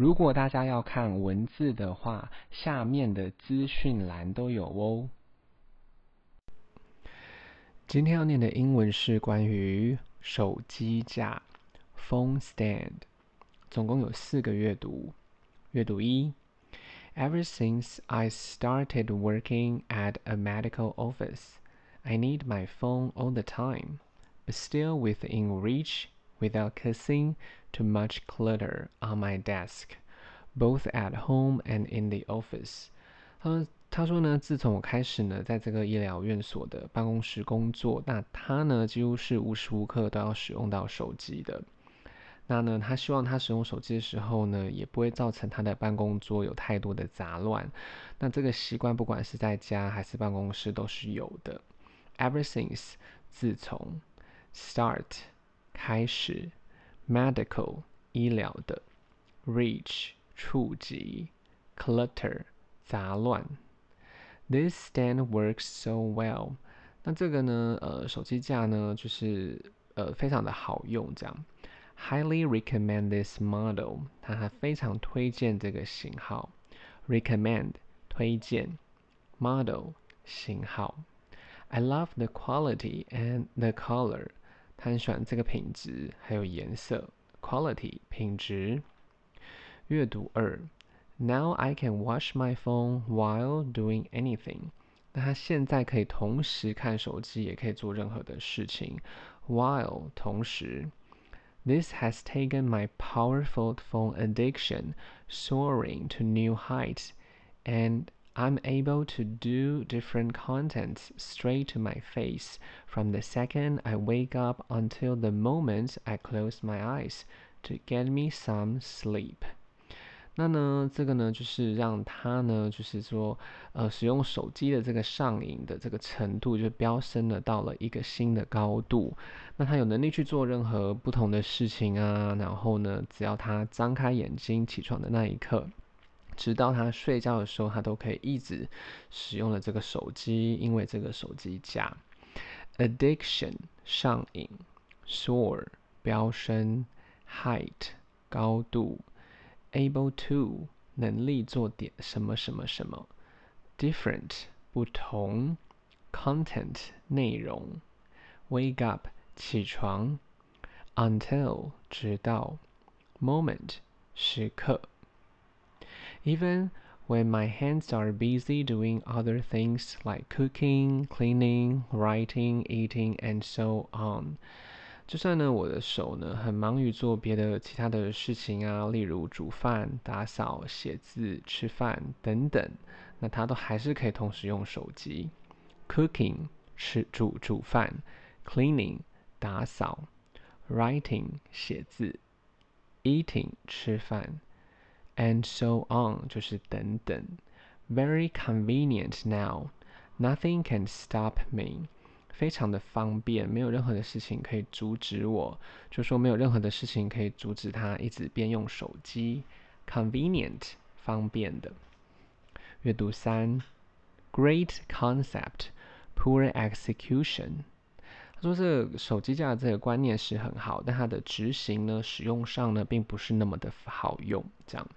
如果大家要看文字的话，下面的资讯栏都有哦。今天要念的英文是关于手机架 （phone stand），总共有四个阅读。阅读一：Ever since I started working at a medical office, I need my phone all the time, but still within reach. Without causing too much clutter on my desk, both at home and in the office。他他说呢，自从我开始呢，在这个医疗院所的办公室工作，那他呢几乎是无时无刻都要使用到手机的。那呢，他希望他使用手机的时候呢，也不会造成他的办公桌有太多的杂乱。那这个习惯不管是在家还是办公室都是有的。Ever since，自从，start。开始，medical 医疗的，reach 触及，clutter 杂乱。This stand works so well。那这个呢，呃，手机架呢，就是呃非常的好用，这样。Highly recommend this model。他还非常推荐这个型号。Recommend 推荐，model 型号。I love the quality and the color。 他很喜欢这个品质，还有颜色，quality 品质。阅读二，Now I can watch my phone while doing anything。那他现在可以同时看手机，也可以做任何的事情，while 同时。This has taken my powerful phone addiction soaring to new heights and I'm able to do different contents straight to my face from the second I wake up until the moment I close my eyes to get me some sleep。那呢，这个呢，就是让他呢，就是说，呃，使用手机的这个上瘾的这个程度就飙升了到了一个新的高度。那他有能力去做任何不同的事情啊，然后呢，只要他张开眼睛起床的那一刻。直到他睡觉的时候，他都可以一直使用了这个手机，因为这个手机架。Addiction 上瘾，soar 飙升，height 高度，able to 能力做点什么什么什么，different 不同，content 内容，wake up 起床，until 直到，moment 时刻。Even when my hands are busy doing other things like cooking, cleaning, writing, eating, and so on，就算呢我的手呢很忙于做别的其他的事情啊，例如煮饭、打扫、写字、吃饭等等，那他都还是可以同时用手机。Cooking 吃煮煮饭，cleaning 打扫，writing 写字，eating 吃饭。And so on，就是等等。Very convenient now. Nothing can stop me. 非常的方便，没有任何的事情可以阻止我。就说没有任何的事情可以阻止他一直边用手机。Convenient，方便的。阅读三。Great concept, poor execution. 说这个手机架这个观念是很好，但它的执行呢，使用上呢，并不是那么的好用。这样，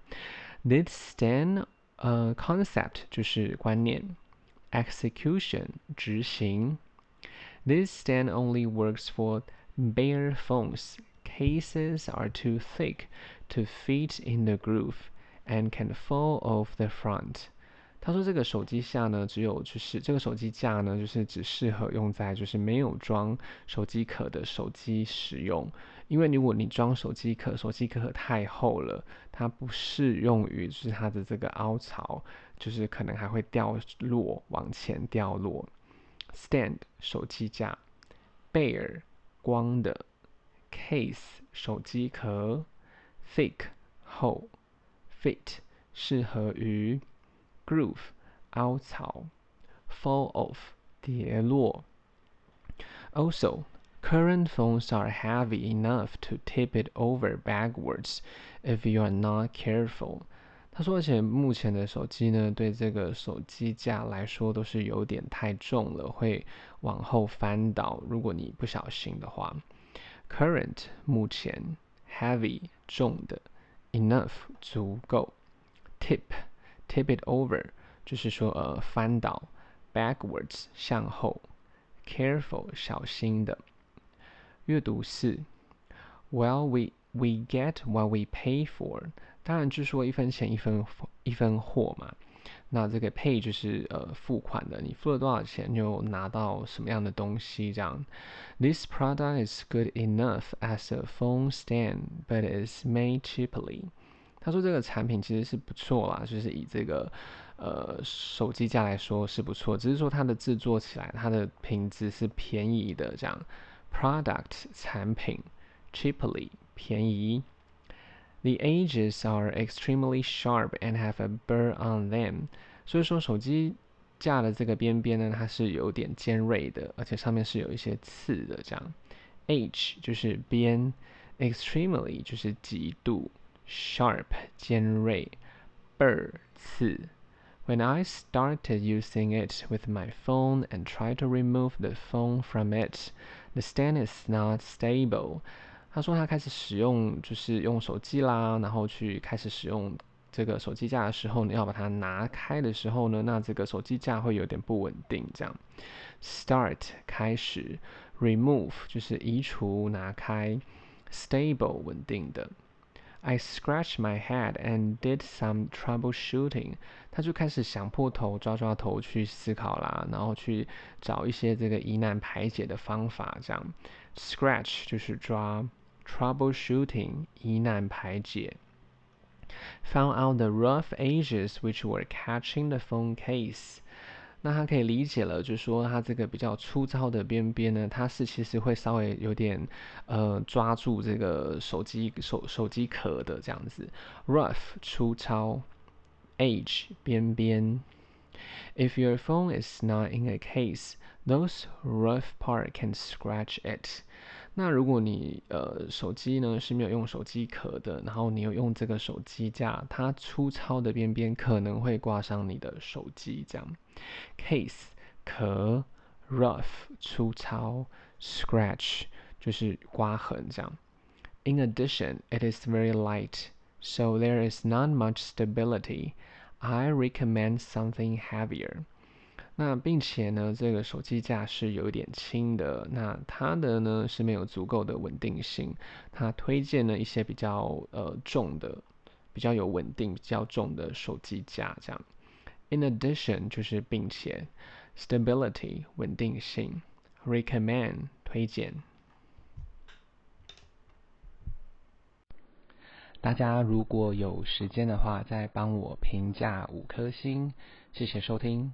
this stand 呃 concept 就是观念，execution 执行。This stand only works for bare phones. Cases are too thick to fit in the groove and can fall off the front. 他说：“这个手机架呢，只有就是这个手机架呢，就是只适合用在就是没有装手机壳的手机使用。因为如果你装手机壳，手机壳太厚了，它不适用于就是它的这个凹槽，就是可能还会掉落往前掉落。Stand 手机架，Bear 光的，case 手机壳，thick 厚，fit 适合于。” Groove 凹槽，fall off 跌落。Also, current phones are heavy enough to tip it over backwards if you are not careful。他说，而且目前的手机呢，对这个手机架来说都是有点太重了，会往后翻倒。如果你不小心的话，current 目前，heavy 重的 enough 足够，tip tip it over 就是说呃翻倒，backwards 向后，careful 小心的。阅读四，Well we we get what we pay for，当然就是说一分钱一分一分货嘛。那这个 pay 就是呃付款的，你付了多少钱就拿到什么样的东西这样。This product is good enough as a phone stand, but is made cheaply。 他说这个产品其实是不错啦，就是以这个呃手机架来说是不错，只是说它的制作起来它的品质是便宜的这样。Product 产品，cheaply 便宜。The edges are extremely sharp and have a burr on them。所以说手机架的这个边边呢，它是有点尖锐的，而且上面是有一些刺的。这样，edge 就是边，extremely 就是极度，sharp 尖锐，burr 刺。When I started using it with my phone and tried to remove the phone from it, the stand is not stable. 他说他开始使用，就是用手机啦，然后去开始使用这个手机架的时候，你要把它拿开的时候呢，那这个手机架会有点不稳定。这样，start 开始，remove 就是移除、拿开，stable 稳定的。I scratched my head and did some troubleshooting。他就开始想破头、抓抓头去思考啦，然后去找一些这个疑难排解的方法。这样，scratch 就是抓。Troubleshooting 疑难排解，found out the rough edges which were catching the phone case。 那他可以理解了，就是说它这个比较粗糙的边边呢，它是其实会稍微有点呃抓住这个手机手手机壳的这样子。Rough 粗糙，edge 边边。If your phone is not in a case, those rough part can scratch it. 那如果你呃手机呢是没有用手机壳的，然后你有用这个手机架，它粗糙的边边可能会刮伤你的手机。这样，case 壳，rough 粗糙，scratch 就是刮痕。这样，In addition, it is very light, so there is not much stability. I recommend something heavier. 那并且呢，这个手机架是有一点轻的，那它的呢是没有足够的稳定性，它推荐了一些比较呃重的、比较有稳定、比较重的手机架这样。In addition 就是并且，stability 稳定性，recommend 推荐。大家如果有时间的话，再帮我评价五颗星，谢谢收听。